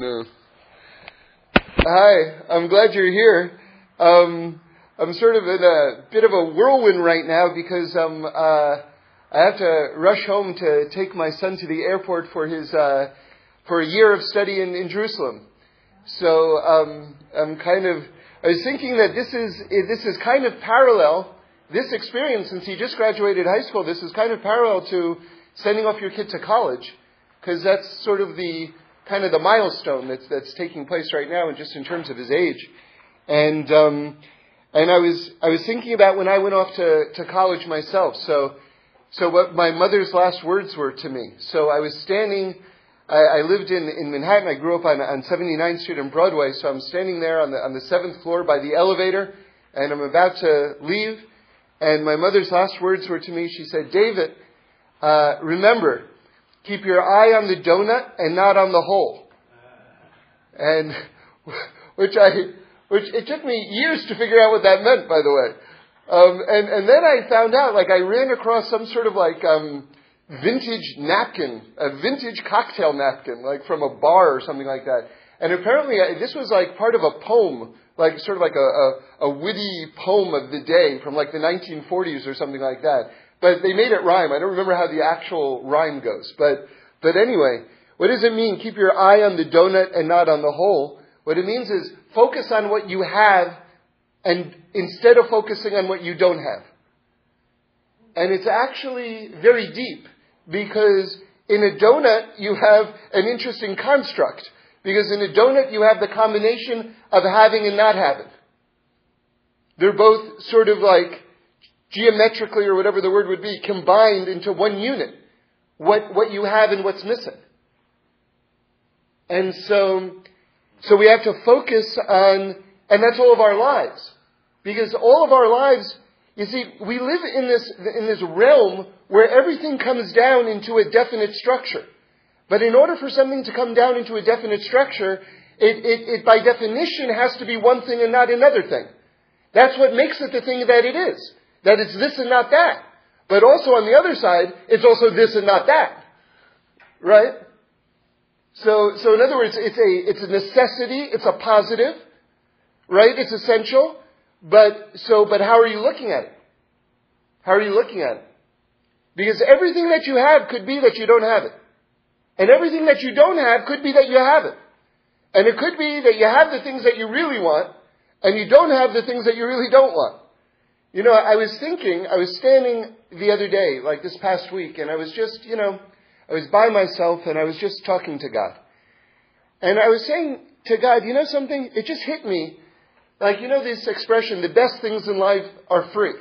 No. Hi, I'm glad you're here. Um, I'm sort of in a bit of a whirlwind right now because um, uh, I have to rush home to take my son to the airport for his uh, for a year of study in, in Jerusalem. So um, I'm kind of I was thinking that this is this is kind of parallel. This experience, since he just graduated high school, this is kind of parallel to sending off your kid to college, because that's sort of the kind of the milestone that's that's taking place right now, and just in terms of his age. And um, and I was I was thinking about when I went off to, to college myself. So so what my mother's last words were to me. So I was standing. I, I lived in, in Manhattan. I grew up on, on 79th Street and Broadway. So I'm standing there on the on the seventh floor by the elevator, and I'm about to leave. And my mother's last words were to me. She said, "David, uh, remember, keep your eye on the donut and not on the hole." And which I which it took me years to figure out what that meant, by the way. Um, and, and then I found out, like, I ran across some sort of like um, vintage napkin, a vintage cocktail napkin, like from a bar or something like that. And apparently, uh, this was like part of a poem, like sort of like a, a, a witty poem of the day from like the 1940s or something like that. But they made it rhyme. I don't remember how the actual rhyme goes. But, but anyway, what does it mean? Keep your eye on the donut and not on the hole. What it means is focus on what you have and instead of focusing on what you don't have. And it's actually very deep because in a donut you have an interesting construct. Because in a donut you have the combination of having and not having. They're both sort of like geometrically or whatever the word would be combined into one unit. What, what you have and what's missing. And so so we have to focus on, and that's all of our lives. Because all of our lives, you see, we live in this, in this realm where everything comes down into a definite structure. But in order for something to come down into a definite structure, it, it, it by definition has to be one thing and not another thing. That's what makes it the thing that it is. That it's this and not that. But also on the other side, it's also this and not that. Right? So, so in other words, it's a, it's a necessity, it's a positive, right? It's essential. But, so, but how are you looking at it? How are you looking at it? Because everything that you have could be that you don't have it. And everything that you don't have could be that you have it. And it could be that you have the things that you really want, and you don't have the things that you really don't want. You know, I was thinking, I was standing the other day, like this past week, and I was just, you know, I was by myself and I was just talking to God. And I was saying to God, you know something? It just hit me. Like, you know this expression, the best things in life are free.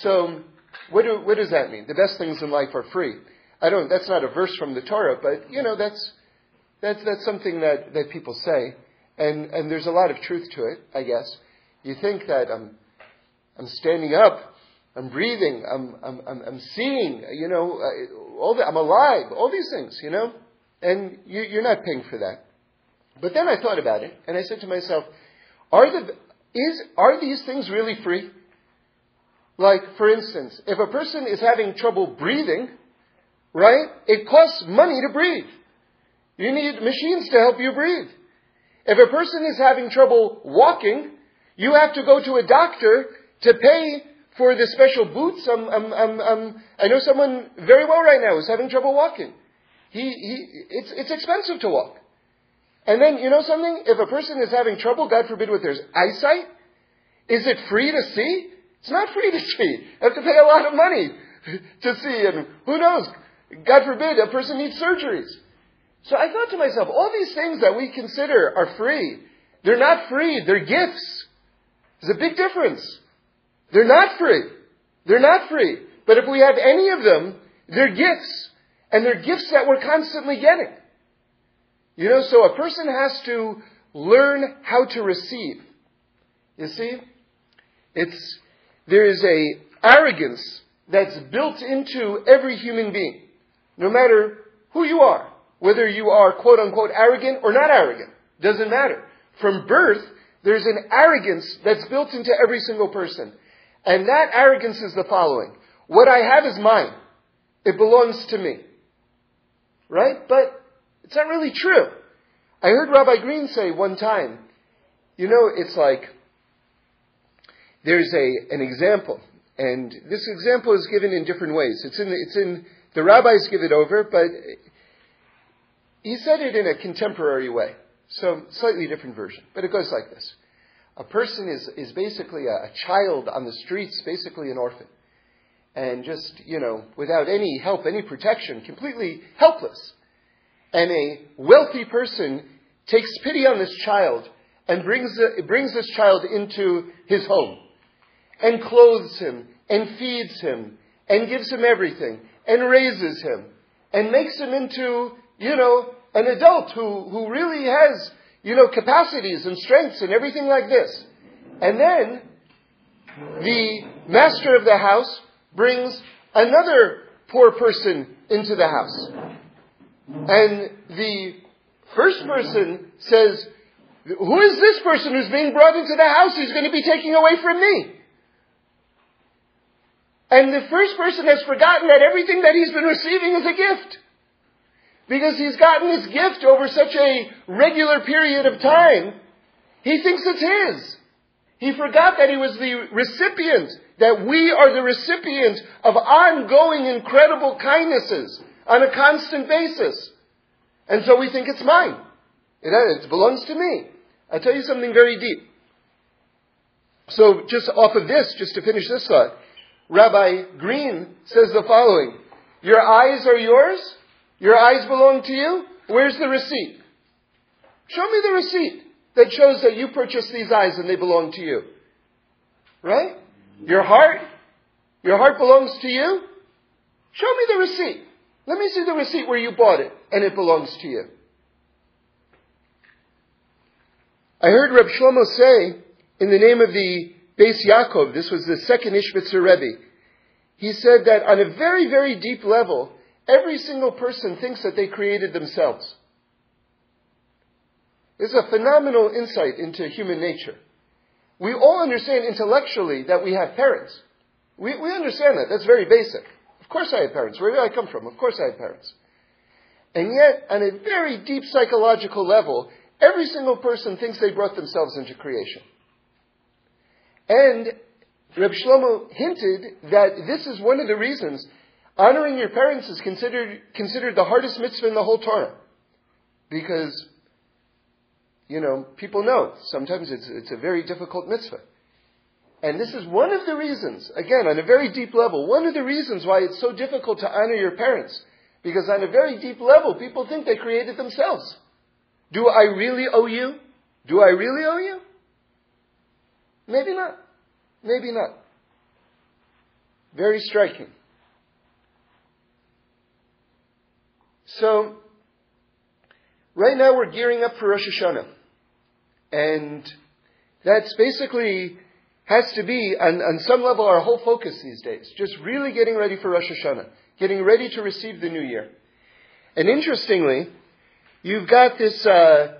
So, what, do, what does that mean? The best things in life are free. I don't, that's not a verse from the Torah, but, you know, that's, that's, that's something that, that people say. And, and there's a lot of truth to it, I guess. You think that I'm, I'm standing up, I'm breathing, I'm, I'm, I'm, I'm seeing, you know, uh, all the, I'm alive, all these things, you know? And you, you're not paying for that. But then I thought about it, and I said to myself, are, the, is, are these things really free? Like, for instance, if a person is having trouble breathing, right, it costs money to breathe. You need machines to help you breathe. If a person is having trouble walking, you have to go to a doctor to pay for the special boots. I'm, I'm, I'm, I'm, i know someone very well right now who's having trouble walking. He, he, it's, it's expensive to walk. And then, you know something? If a person is having trouble, God forbid, with their eyesight, is it free to see? It's not free to see. You have to pay a lot of money to see. And who knows? God forbid, a person needs surgeries. So I thought to myself, all these things that we consider are free, they're not free, they're gifts. There's a big difference. They're not free. They're not free. But if we have any of them, they're gifts. And they're gifts that we're constantly getting. You know, so a person has to learn how to receive. You see? It's, there is a arrogance that's built into every human being. No matter who you are. Whether you are quote unquote arrogant or not arrogant. Doesn't matter. From birth, there's an arrogance that's built into every single person. And that arrogance is the following. What I have is mine. It belongs to me. Right? But it's not really true. I heard Rabbi Green say one time, you know, it's like there's a, an example, and this example is given in different ways. It's in, it's in, the rabbis give it over, but he said it in a contemporary way. So, slightly different version. But it goes like this. A person is, is basically a, a child on the streets, basically an orphan. And just, you know, without any help, any protection, completely helpless. And a wealthy person takes pity on this child and brings, brings this child into his home and clothes him and feeds him and gives him everything and raises him and makes him into, you know, an adult who, who really has, you know, capacities and strengths and everything like this. And then the master of the house brings another poor person into the house. And the first person says, Who is this person who's being brought into the house? He's going to be taking away from me. And the first person has forgotten that everything that he's been receiving is a gift. Because he's gotten this gift over such a regular period of time, he thinks it's his. He forgot that he was the recipient, that we are the recipient of ongoing incredible kindnesses on a constant basis. And so we think it's mine. It, it belongs to me. I'll tell you something very deep. So just off of this, just to finish this thought, Rabbi Green says the following. Your eyes are yours, your eyes belong to you? Where's the receipt? Show me the receipt that shows that you purchased these eyes and they belong to you. Right? Your heart? Your heart belongs to you? Show me the receipt. Let me see the receipt where you bought it and it belongs to you. I heard Reb Shlomo say, in the name of the Beis Yaakov, this was the second Ishbitzer Rebbe, he said that on a very, very deep level, Every single person thinks that they created themselves. It's a phenomenal insight into human nature. We all understand intellectually that we have parents. We, we understand that. That's very basic. Of course I have parents. Where did I come from? Of course I have parents. And yet, on a very deep psychological level, every single person thinks they brought themselves into creation. And Reb Shlomo hinted that this is one of the reasons Honoring your parents is considered, considered the hardest mitzvah in the whole Torah. Because, you know, people know sometimes it's, it's a very difficult mitzvah. And this is one of the reasons, again, on a very deep level, one of the reasons why it's so difficult to honor your parents. Because on a very deep level, people think they created themselves. Do I really owe you? Do I really owe you? Maybe not. Maybe not. Very striking. So, right now we're gearing up for Rosh Hashanah. And that's basically has to be, on, on some level, our whole focus these days. Just really getting ready for Rosh Hashanah. Getting ready to receive the new year. And interestingly, you've got this, uh,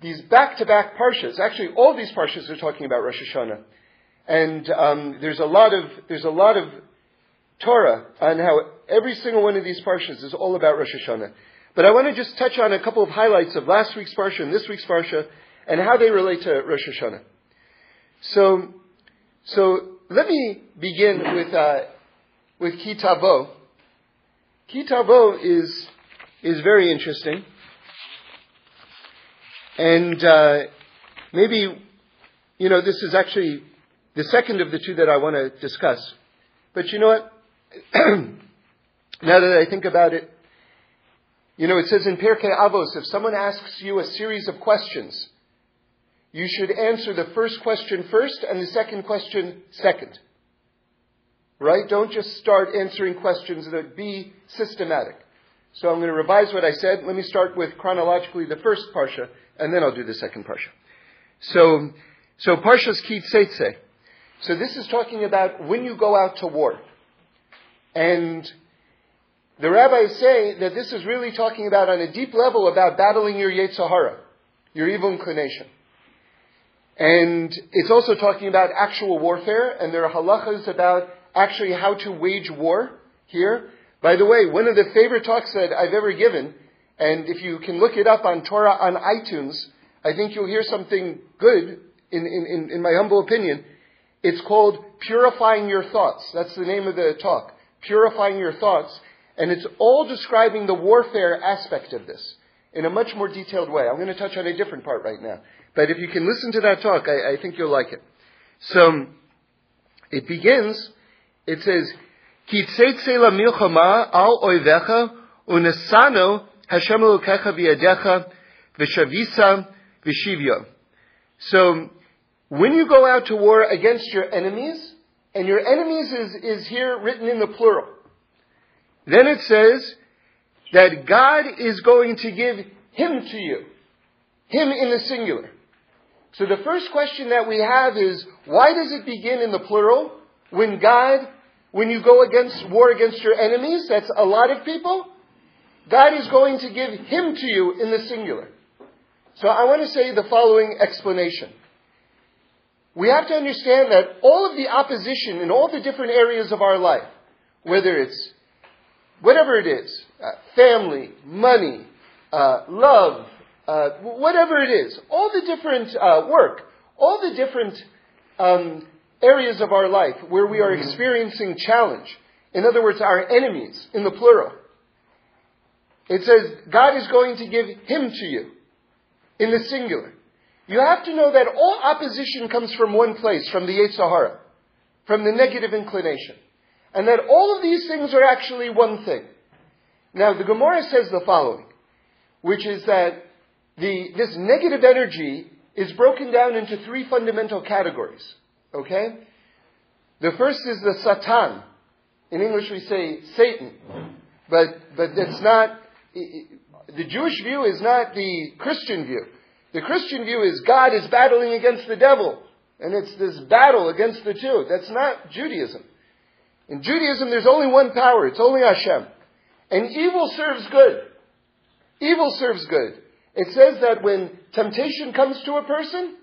these back-to-back parshas. Actually, all these parshas are talking about Rosh Hashanah. And um, there's a lot of there's a lot of Torah on how every single one of these parshas is all about Rosh Hashanah. But I want to just touch on a couple of highlights of last week's parsha and this week's parsha and how they relate to Rosh Hashanah. So, so let me begin with uh, with Ki Tavo. Kitavo is is very interesting, and uh, maybe you know this is actually the second of the two that I want to discuss. But you know what? now that I think about it, you know, it says in Pirkei Avos, if someone asks you a series of questions, you should answer the first question first and the second question second. Right? Don't just start answering questions that be systematic. So I'm going to revise what I said. Let me start with chronologically the first parsha, and then I'll do the second parsha. So, so parshas Ki Tzeitze. So this is talking about when you go out to war. And the rabbis say that this is really talking about on a deep level about battling your Yetzer Hara, your evil inclination. And it's also talking about actual warfare, and there are halachas about actually how to wage war here. By the way, one of the favorite talks that I've ever given, And if you can look it up on Torah on iTunes, I think you'll hear something good, in, in, in my humble opinion. It's called Purifying Your Thoughts. That's the name of the talk. Purifying Your Thoughts. And it's all describing the warfare aspect of this in a much more detailed way. I'm going to touch on a different part right now. But if you can listen to that talk, I, I think you'll like it. So, it begins, it says, Ki la milchama al oivecha unesano Hashem elokecha v'yadecha v'shavisa v'shivya. So, when you go out to war against your enemies, and your enemies is, is here written in the plural, then it says that God is going to give him to you. Him in the singular. So the first question that we have is, why does it begin in the plural when God, when you go against war against your enemies, that's a lot of people, God is going to give him to you in the singular. So I want to say the following explanation. We have to understand that all of the opposition in all the different areas of our life, whether it's whatever it is, uh, family, money, uh, love, uh, whatever it is, all the different uh, work, all the different um, areas of our life where we are mm-hmm. experiencing challenge. In other words, our enemies, in the plural. It says, God is going to give him to you, in the singular. You have to know that all opposition comes from one place, from the Yetzer Hara, from the negative inclination. And that all of these things are actually one thing. Now, the Gemara says the following, which is that the, this negative energy is broken down into three fundamental categories. Okay? The first is the Satan. In English we say Satan. But, but it's not, the Jewish view is not the Christian view. The Christian view is God is battling against the devil. And it's this battle against the two. That's not Judaism. In Judaism, there's only one power. It's only Hashem. And evil serves good. Evil serves good. It says that when temptation comes to a person,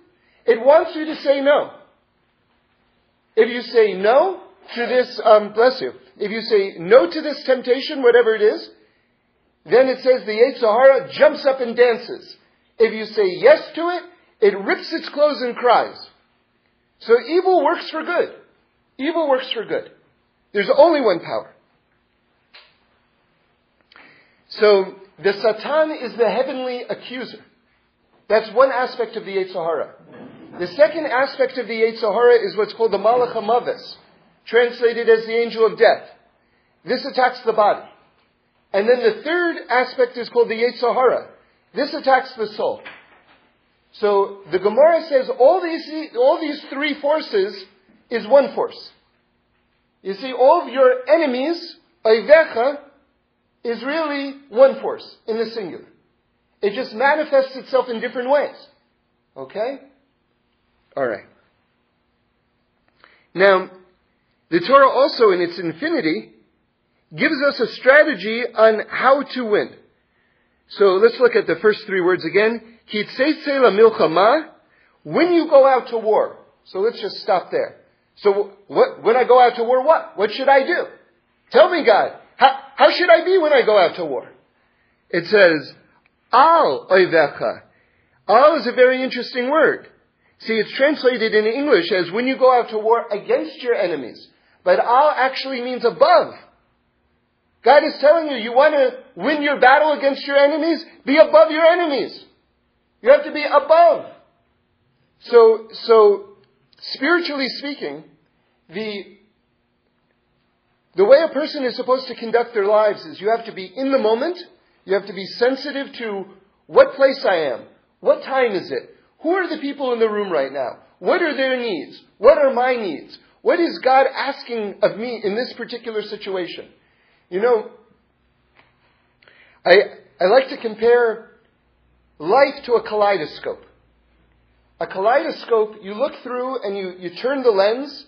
it wants you to say no. If you say no to this, um, bless you, if you say no to this temptation, whatever it is, then it says the Yetzer Hara jumps up and dances. If you say yes to it, it rips its clothes and cries. So evil works for good. Evil works for good. There's only one power. So the Satan is the heavenly accuser. That's one aspect of the Yetzer Hara. The second aspect of the Yetzer Hara is what's called the Malach HaMaves, translated as the angel of death. This attacks the body. And then the third aspect is called the Yetzer Hara. This attacks the soul. So the Gemara says all these, all these three forces is one force. You see, all of your enemies, Oivecha, is really one force in the singular. It just manifests itself in different ways. Okay? Alright. Now, the Torah also in its infinity gives us a strategy on how to win. So let's look at the first three words again. milchama, when you go out to war. So let's just stop there. So what, when I go out to war, what? What should I do? Tell me, God. How, how should I be when I go out to war? It says, al oivecha. Al is a very interesting word. See, it's translated in English as when you go out to war against your enemies. But al actually means above. God is telling you, you want to win your battle against your enemies? Be above your enemies. You have to be above. So, so, spiritually speaking, the, the way a person is supposed to conduct their lives is you have to be in the moment, you have to be sensitive to what place I am, what time is it, who are the people in the room right now, what are their needs, what are my needs, what is God asking of me in this particular situation. You know, I, I like to compare life to a kaleidoscope. A kaleidoscope, you look through and you, you turn the lens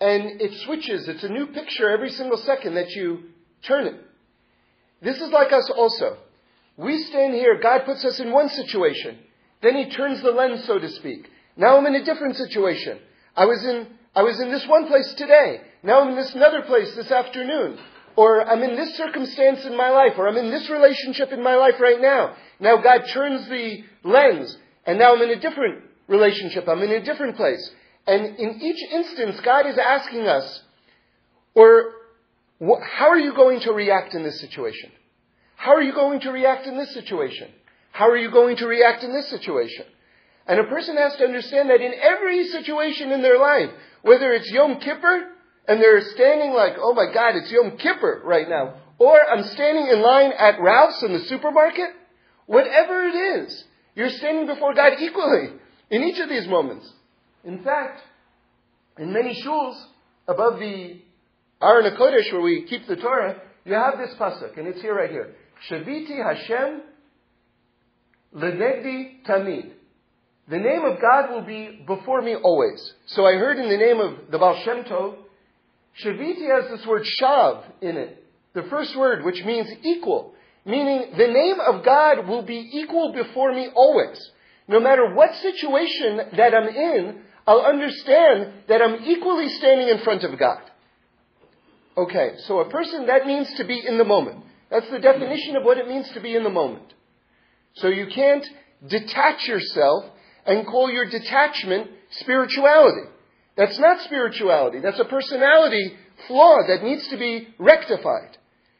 and it switches. It's a new picture every single second that you turn it. This is like us also. We stand here, God puts us in one situation. Then He turns the lens, so to speak. Now I'm in a different situation. I was in, I was in this one place today. Now I'm in this another place this afternoon. Or I'm in this circumstance in my life, or I'm in this relationship in my life right now. Now God turns the lens, and now I'm in a different relationship. I'm in a different place. And in each instance, God is asking us, or how are you going to react in this situation? How are you going to react in this situation? How are you going to react in this situation? And a person has to understand that in every situation in their life, whether it's Yom Kippur, and they're standing like, oh my God, it's Yom Kippur right now, or I'm standing in line at Ralph's in the supermarket, whatever it is, you're standing before God equally in each of these moments. In fact, in many shuls, above the Aron HaKodesh where we keep the Torah, you have this pasuk, and it's here right here. Shaviti Hashem lenegdi tamid. The name of God will be before me always. So I heard in the name of the Baal Shem Tov, Shaviti has this word shav in it. The first word, which means equal. Meaning the name of God will be equal before me always. No matter what situation that I'm in, I'll understand that I'm equally standing in front of God. Okay, so a person, that means to be in the moment. That's the definition of what it means to be in the moment. So you can't detach yourself and call your detachment spirituality. That's not spirituality. That's a personality flaw that needs to be rectified.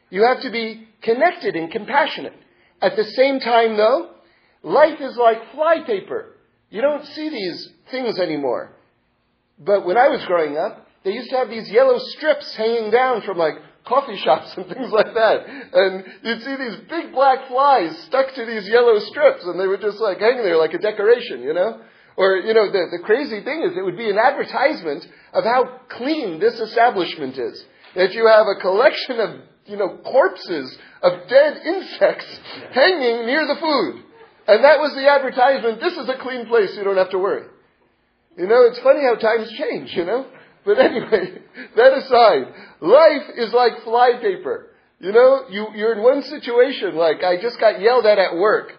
You have to be connected and compassionate. At the same time, though, life is like flypaper. You don't see these things anymore. But when I was growing up, they used to have these yellow strips hanging down from like coffee shops and things like that. And you'd see these big black flies stuck to these yellow strips and they would just like hang there like a decoration, you know? Or, you know, the, the crazy thing is it would be an advertisement of how clean this establishment is. That you have a collection of, you know, corpses of dead insects hanging near the food. And that was the advertisement. This is a clean place. You don't have to worry. You know, it's funny how times change, you know? But anyway, that aside, life is like flypaper. You know, you, you're in one situation, like I just got yelled at at work.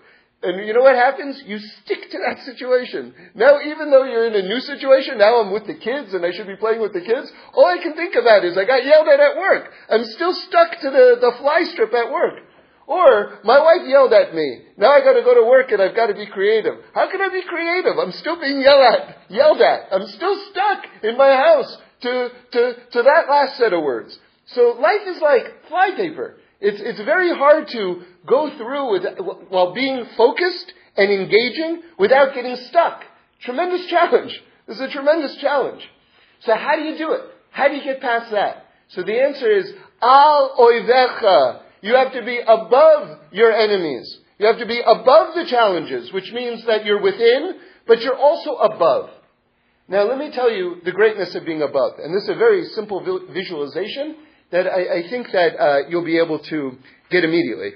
And you know what happens? You stick to that situation. Now, even though you're in a new situation, now I'm with the kids and I should be playing with the kids, all I can think about is I got yelled at at work. I'm still stuck to the, the fly strip at work. Or, my wife yelled at me. Now I gotta go to work and I've gotta be creative. How can I be creative? I'm still being yelled at, yelled at. I'm still stuck in my house to, to, to that last set of words. So life is like flypaper. It's, it's very hard to go through with, while being focused and engaging without getting stuck. Tremendous challenge. This is a tremendous challenge. So how do you do it? How do you get past that? So the answer is, al oivecha. You have to be above your enemies. You have to be above the challenges, which means that you're within, but you're also above. Now let me tell you the greatness of being above. And this is a very simple visualization that I, I think that uh, you'll be able to get immediately.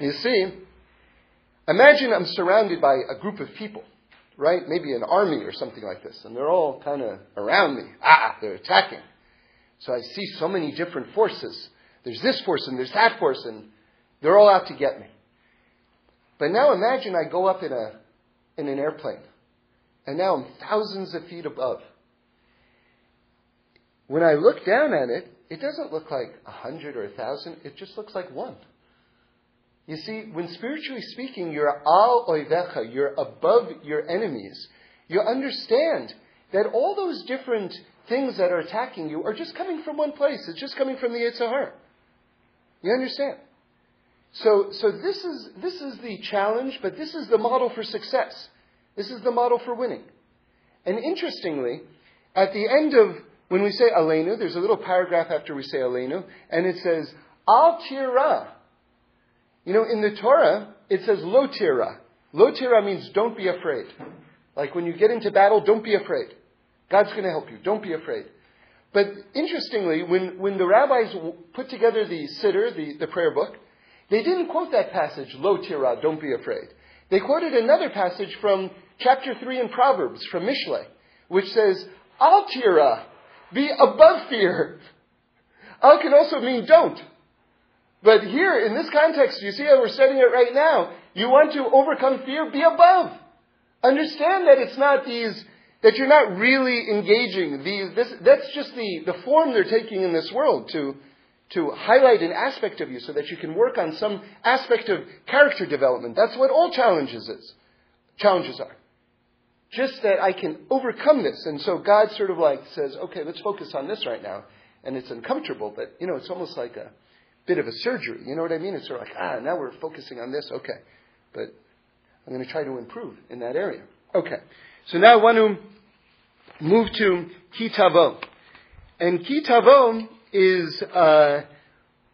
You see, imagine I'm surrounded by a group of people, right? Maybe an army or something like this, and they're all kind of around me. Ah, they're attacking. So I see so many different forces. There's this force and there's that force, and they're all out to get me. But now imagine I go up in a in an airplane, and now I'm thousands of feet above. When I look down at it, it doesn't look like a hundred or a thousand, it just looks like one. You see, when spiritually speaking, you're al oivecha, you're above your enemies, you understand that all those different things that are attacking you are just coming from one place. It's just coming from the Yetzer Hara. You understand? So, so this is, this is the challenge, but this is the model for success. This is the model for winning. And interestingly, at the end of when we say Aleinu, there's a little paragraph after we say Aleinu, and it says, Al tira. You know, in the Torah, it says lo tira. Lo tira means don't be afraid. Like when you get into battle, don't be afraid. God's going to help you. Don't be afraid. But interestingly, when, when the rabbis put together the Siddur, the, the prayer book, they didn't quote that passage, lo tira, don't be afraid. They quoted another passage from chapter 3 in Proverbs, from Mishle, which says, al tira, be above fear. Al can also mean don't. But here, in this context, you see how we're studying it right now. You want to overcome fear, be above. Understand that it's not these, that you're not really engaging these, this, that's just the, the form they're taking in this world to, to highlight an aspect of you so that you can work on some aspect of character development. That's what all challenges is. Challenges are. Just that I can overcome this. And so God sort of like says, okay, let's focus on this right now. And it's uncomfortable, but you know, it's almost like a bit of a surgery. You know what I mean? It's sort of like, ah, now we're focusing on this. Okay. But I'm going to try to improve in that area. Okay. So now I want to move to Kitavo. And Kitavo is uh,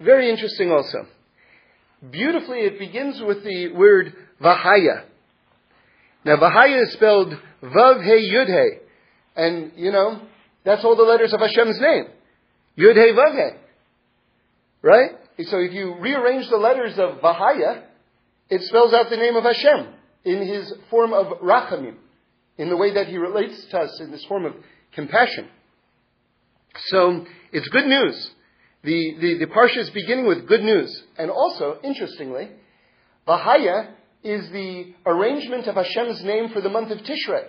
very interesting also. Beautifully, it begins with the word Vahaya. Now, Vahaya is spelled Vav He Yud He. And, you know, that's all the letters of Hashem's name. Yud He Vav He. Right? So if you rearrange the letters of Vahaya, it spells out the name of Hashem in his form of Rachamim, in the way that he relates to us in this form of compassion. So it's good news. The, the, the Parsha is beginning with good news. And also, interestingly, Vahaya is the arrangement of Hashem's name for the month of Tishrei.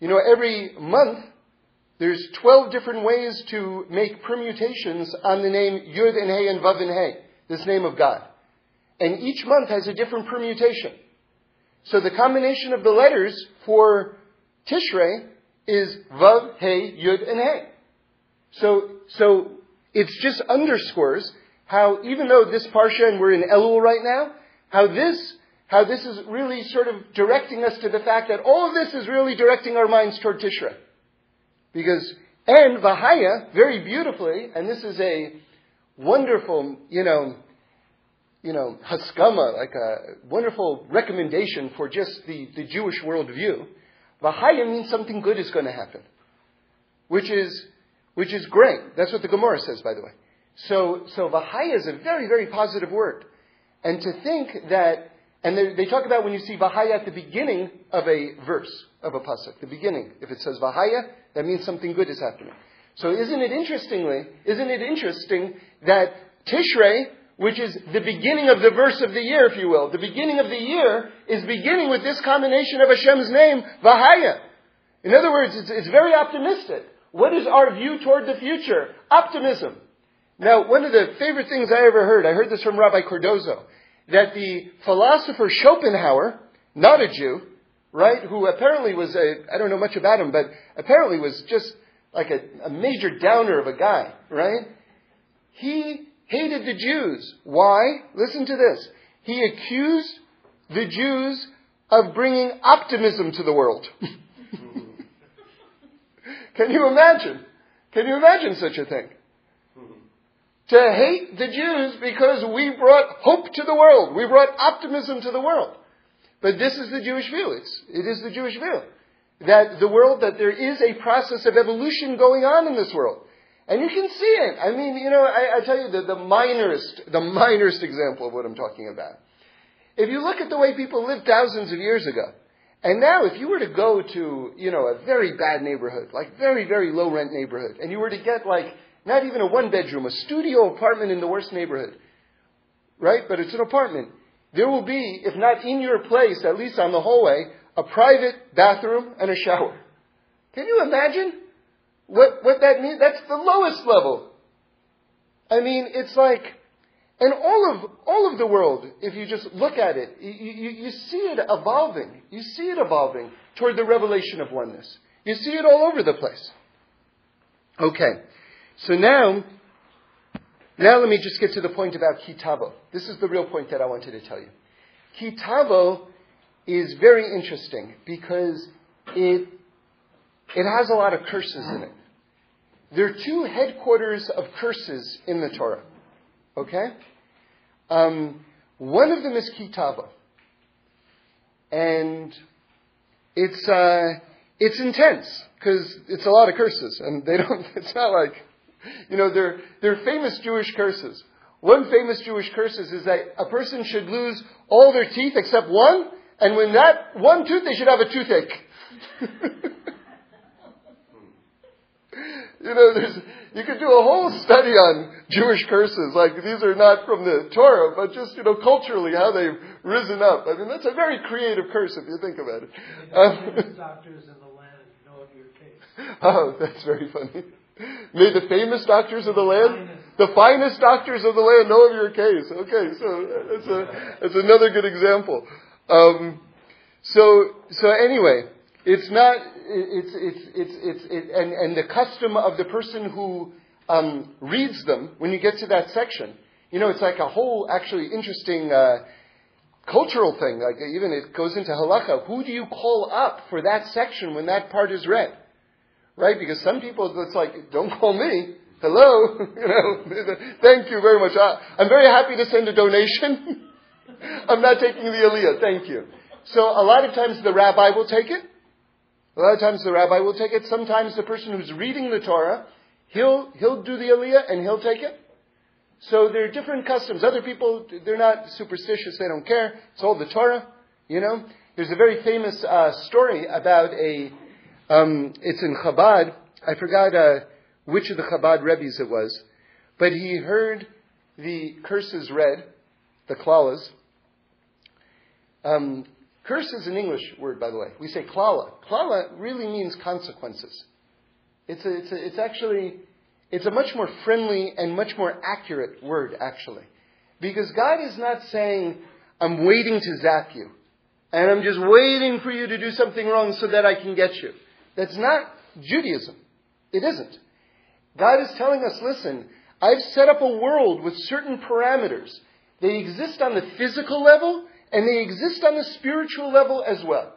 You know, every month, there's 12 different ways to make permutations on the name Yud and Hey and Vav and Hey, this name of God. And each month has a different permutation. So the combination of the letters for Tishrei is Vav, Hey, Yud, and Hey. So, so it just underscores how even though this Parsha, and we're in Elul right now, how this, how this is really sort of directing us to the fact that all of this is really directing our minds toward Tishrei. Because, and Vahaya, very beautifully, and this is a wonderful, you know, you know, haskama, like a wonderful recommendation for just the, the Jewish worldview. Vahaya means something good is going to happen. Which is, which is great. That's what the Gemara says, by the way. So, so Vahaya is a very, very positive word. And to think that, and they, they talk about when you see Vahaya at the beginning of a verse, of a pasuk, the beginning. If it says Vahaya, that means something good is happening. So isn't it interestingly, isn't it interesting that Tishrei, which is the beginning of the verse of the year, if you will, the beginning of the year is beginning with this combination of Hashem's name, Vahaya. In other words, it's, it's very optimistic. What is our view toward the future? Optimism. Now, one of the favorite things I ever heard, I heard this from Rabbi Cardozo, that the philosopher Schopenhauer, not a Jew, right, who apparently was a, I don't know much about him, but apparently was just like a, a major downer of a guy, right? He hated the Jews. Why? Listen to this. He accused the Jews of bringing optimism to the world. Can you imagine? Can you imagine such a thing? To hate the Jews because we brought hope to the world. We brought optimism to the world. But this is the Jewish view. It's, it is the Jewish view. That the world, that there is a process of evolution going on in this world. And you can see it. I mean, you know, I, I tell you the, the minorest, the minorest example of what I'm talking about. If you look at the way people lived thousands of years ago, and now if you were to go to, you know, a very bad neighborhood, like very, very low rent neighborhood, and you were to get like not even a one bedroom, a studio apartment in the worst neighborhood. Right? But it's an apartment. There will be, if not in your place, at least on the hallway, a private bathroom and a shower. Can you imagine what, what that means? That's the lowest level. I mean, it's like, and all of, all of the world, if you just look at it, you, you, you see it evolving. You see it evolving toward the revelation of oneness. You see it all over the place. Okay. So now, now let me just get to the point about Kitavo. This is the real point that I wanted to tell you. Kitavo is very interesting because it, it has a lot of curses in it. There are two headquarters of curses in the Torah. Okay? Um, one of them is Kitavo. And it's, uh, it's intense because it's a lot of curses and they don't, it's not like, you know, they're, they're famous Jewish curses. One famous Jewish curse is that a person should lose all their teeth except one, and when that one tooth, they should have a toothache. you know, there's, you could do a whole study on Jewish curses. Like these are not from the Torah, but just you know culturally how they've risen up. I mean, that's a very creative curse if you think about it. Um, doctors in the land know your case. Oh, that's very funny. May the famous doctors of the land, the finest doctors of the land know of your case. Okay, so that's, a, that's another good example. Um, so, so anyway, it's not, it's, it's, it's, it's, it, and, and the custom of the person who um, reads them, when you get to that section, you know, it's like a whole actually interesting uh, cultural thing. Like even it goes into halacha. Who do you call up for that section when that part is read? Right? Because some people, it's like, don't call me. Hello, you know. Thank you very much. I, I'm very happy to send a donation. I'm not taking the aliyah. Thank you. So a lot of times the rabbi will take it. A lot of times the rabbi will take it. Sometimes the person who's reading the Torah, he'll, he'll do the aliyah and he'll take it. So there are different customs. Other people, they're not superstitious. They don't care. It's all the Torah, you know. There's a very famous uh, story about a, um, it's in Chabad. I forgot uh, which of the Chabad Rebbe's it was. But he heard the curses read, the klalas. Um, curse is an English word, by the way. We say klala. Klala really means consequences. It's, a, it's, a, it's actually it's a much more friendly and much more accurate word, actually. Because God is not saying, I'm waiting to zap you. And I'm just waiting for you to do something wrong so that I can get you. That's not Judaism. It isn't. God is telling us, listen, I've set up a world with certain parameters. They exist on the physical level and they exist on the spiritual level as well.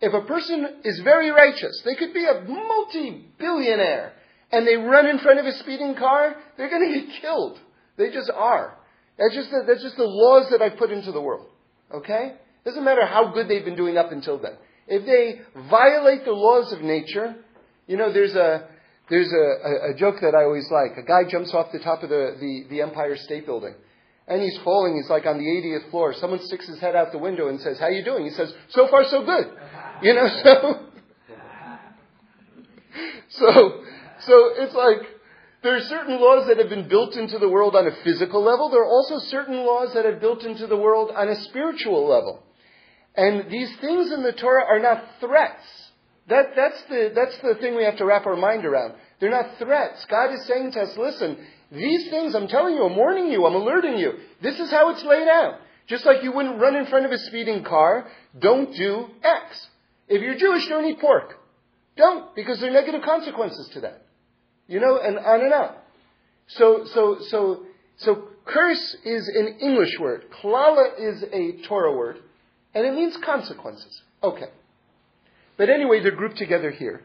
If a person is very righteous, they could be a multi-billionaire, and they run in front of a speeding car, they're going to get killed. They just are. That's just the, that's just the laws that I put into the world. Okay? Doesn't matter how good they've been doing up until then. If they violate the laws of nature, you know, there's a there's a, a, a joke that I always like. A guy jumps off the top of the, the, the Empire State Building. And he's falling. He's like on the 80th floor. Someone sticks his head out the window and says, "How you doing?" He says, "So far, so good." You know, so so so it's like there are certain laws that have been built into the world on a physical level. There are also certain laws that have built into the world on a spiritual level. And these things in the Torah are not threats. That, that's, the, that's the thing we have to wrap our mind around. They're not threats. God is saying to us, listen, these things, I'm telling you, I'm warning you, I'm alerting you. This is how it's laid out. Just like you wouldn't run in front of a speeding car, don't do X. If you're Jewish, don't eat pork. Don't, because there are negative consequences to that. You know, and on and on. So, so, so, so curse is an English word. Klala is a Torah word, and it means consequences. Okay. But anyway, they're grouped together here.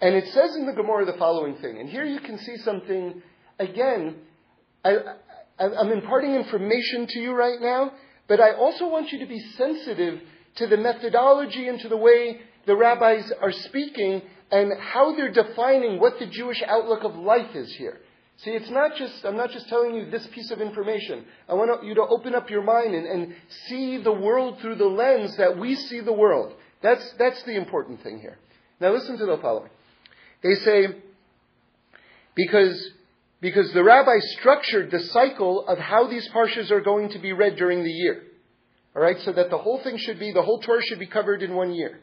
And it says in the Gemara the following thing, and here you can see something, again, I, am imparting information to you right now, but I also want you to be sensitive to the methodology and to the way the rabbis are speaking and how they're defining what the Jewish outlook of life is here. See, it's not just, I'm not just telling you this piece of information. I want you to open up your mind and, and see the world through the lens that we see the world. That's, that's the important thing here. Now listen to the following. They say, because, because the rabbi structured the cycle of how these parshas are going to be read during the year. Alright, so that the whole thing should be, the whole Torah should be covered in one year.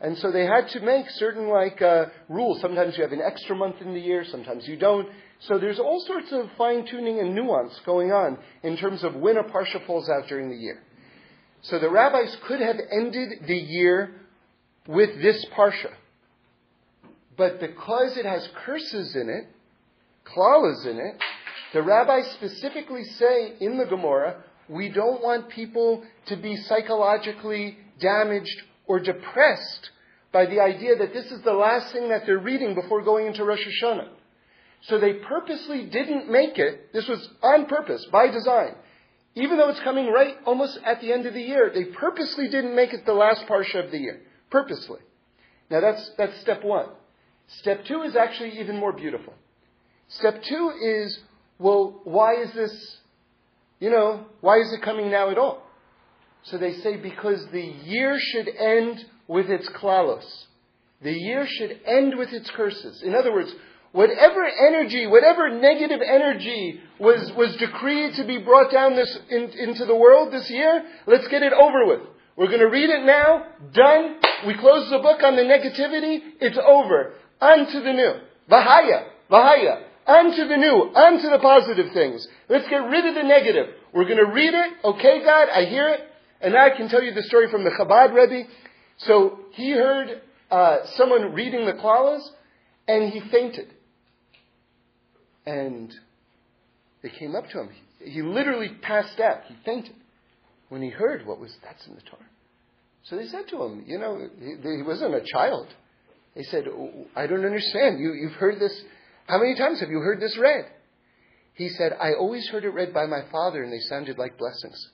And so they had to make certain like uh, rules. Sometimes you have an extra month in the year, sometimes you don't. So there's all sorts of fine tuning and nuance going on in terms of when a parsha falls out during the year. So the rabbis could have ended the year with this parsha. But because it has curses in it, klalas in it, the rabbis specifically say in the Gemara, we don't want people to be psychologically damaged or depressed by the idea that this is the last thing that they're reading before going into Rosh Hashanah. So they purposely didn't make it, this was on purpose, by design. Even though it's coming right almost at the end of the year, they purposely didn't make it the last parsha of the year. Purposely. Now that's, that's step one. Step two is actually even more beautiful. Step two is, well, why is this, you know, why is it coming now at all? So they say because the year should end with its klalos. The year should end with its curses. In other words, whatever energy, whatever negative energy was, was decreed to be brought down this, in, into the world this year, let's get it over with. We're going to read it now, done. We close the book on the negativity, it's over. On to the new. Vahaya. Vahaya. On to the new. On to the positive things. Let's get rid of the negative. We're going to read it. Okay, God, I hear it. And I can tell you the story from the Chabad Rebbe. So he heard uh, someone reading the Klalas, and he fainted. And they came up to him. He literally passed out. He fainted when he heard what was that's in the Torah. So they said to him, you know, he, he wasn't a child. They said, I don't understand. You, you've heard this. How many times have you heard this read? He said, I always heard it read by my father, and they sounded like blessings.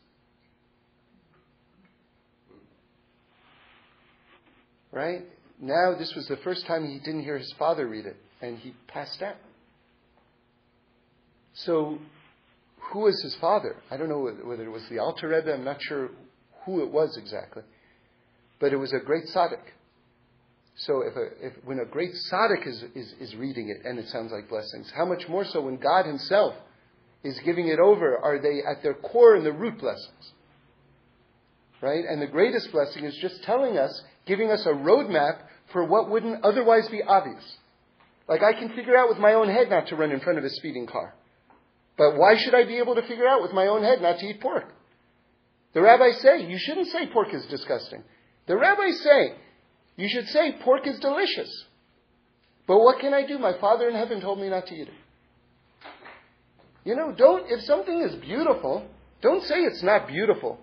Right? Now, this was the first time he didn't hear his father read it, and he passed out. So, who was his father? I don't know whether it was the Alter Rebbe, I'm not sure who it was exactly. But it was a great tzaddik. So if, a, if when a great tzaddik is, is, is reading it and it sounds like blessings, how much more so when God Himself is giving it over? Are they at their core in the root blessings? Right? And the greatest blessing is just telling us, giving us a roadmap for what wouldn't otherwise be obvious. Like I can figure out with my own head not to run in front of a speeding car. But why should I be able to figure out with my own head not to eat pork? The rabbis say you shouldn't say pork is disgusting. The rabbis say you should say pork is delicious. But what can I do? My Father in heaven told me not to eat it. You know, don't, if something is beautiful, don't say it's not beautiful.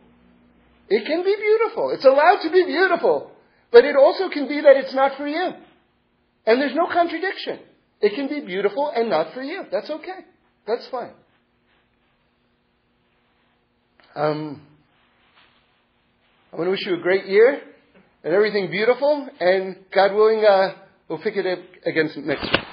It can be beautiful. It's allowed to be beautiful. But it also can be that it's not for you. And there's no contradiction. It can be beautiful and not for you. That's okay. That's fine. Um, I want to wish you a great year and everything beautiful, and God willing, uh, we'll pick it up against next week.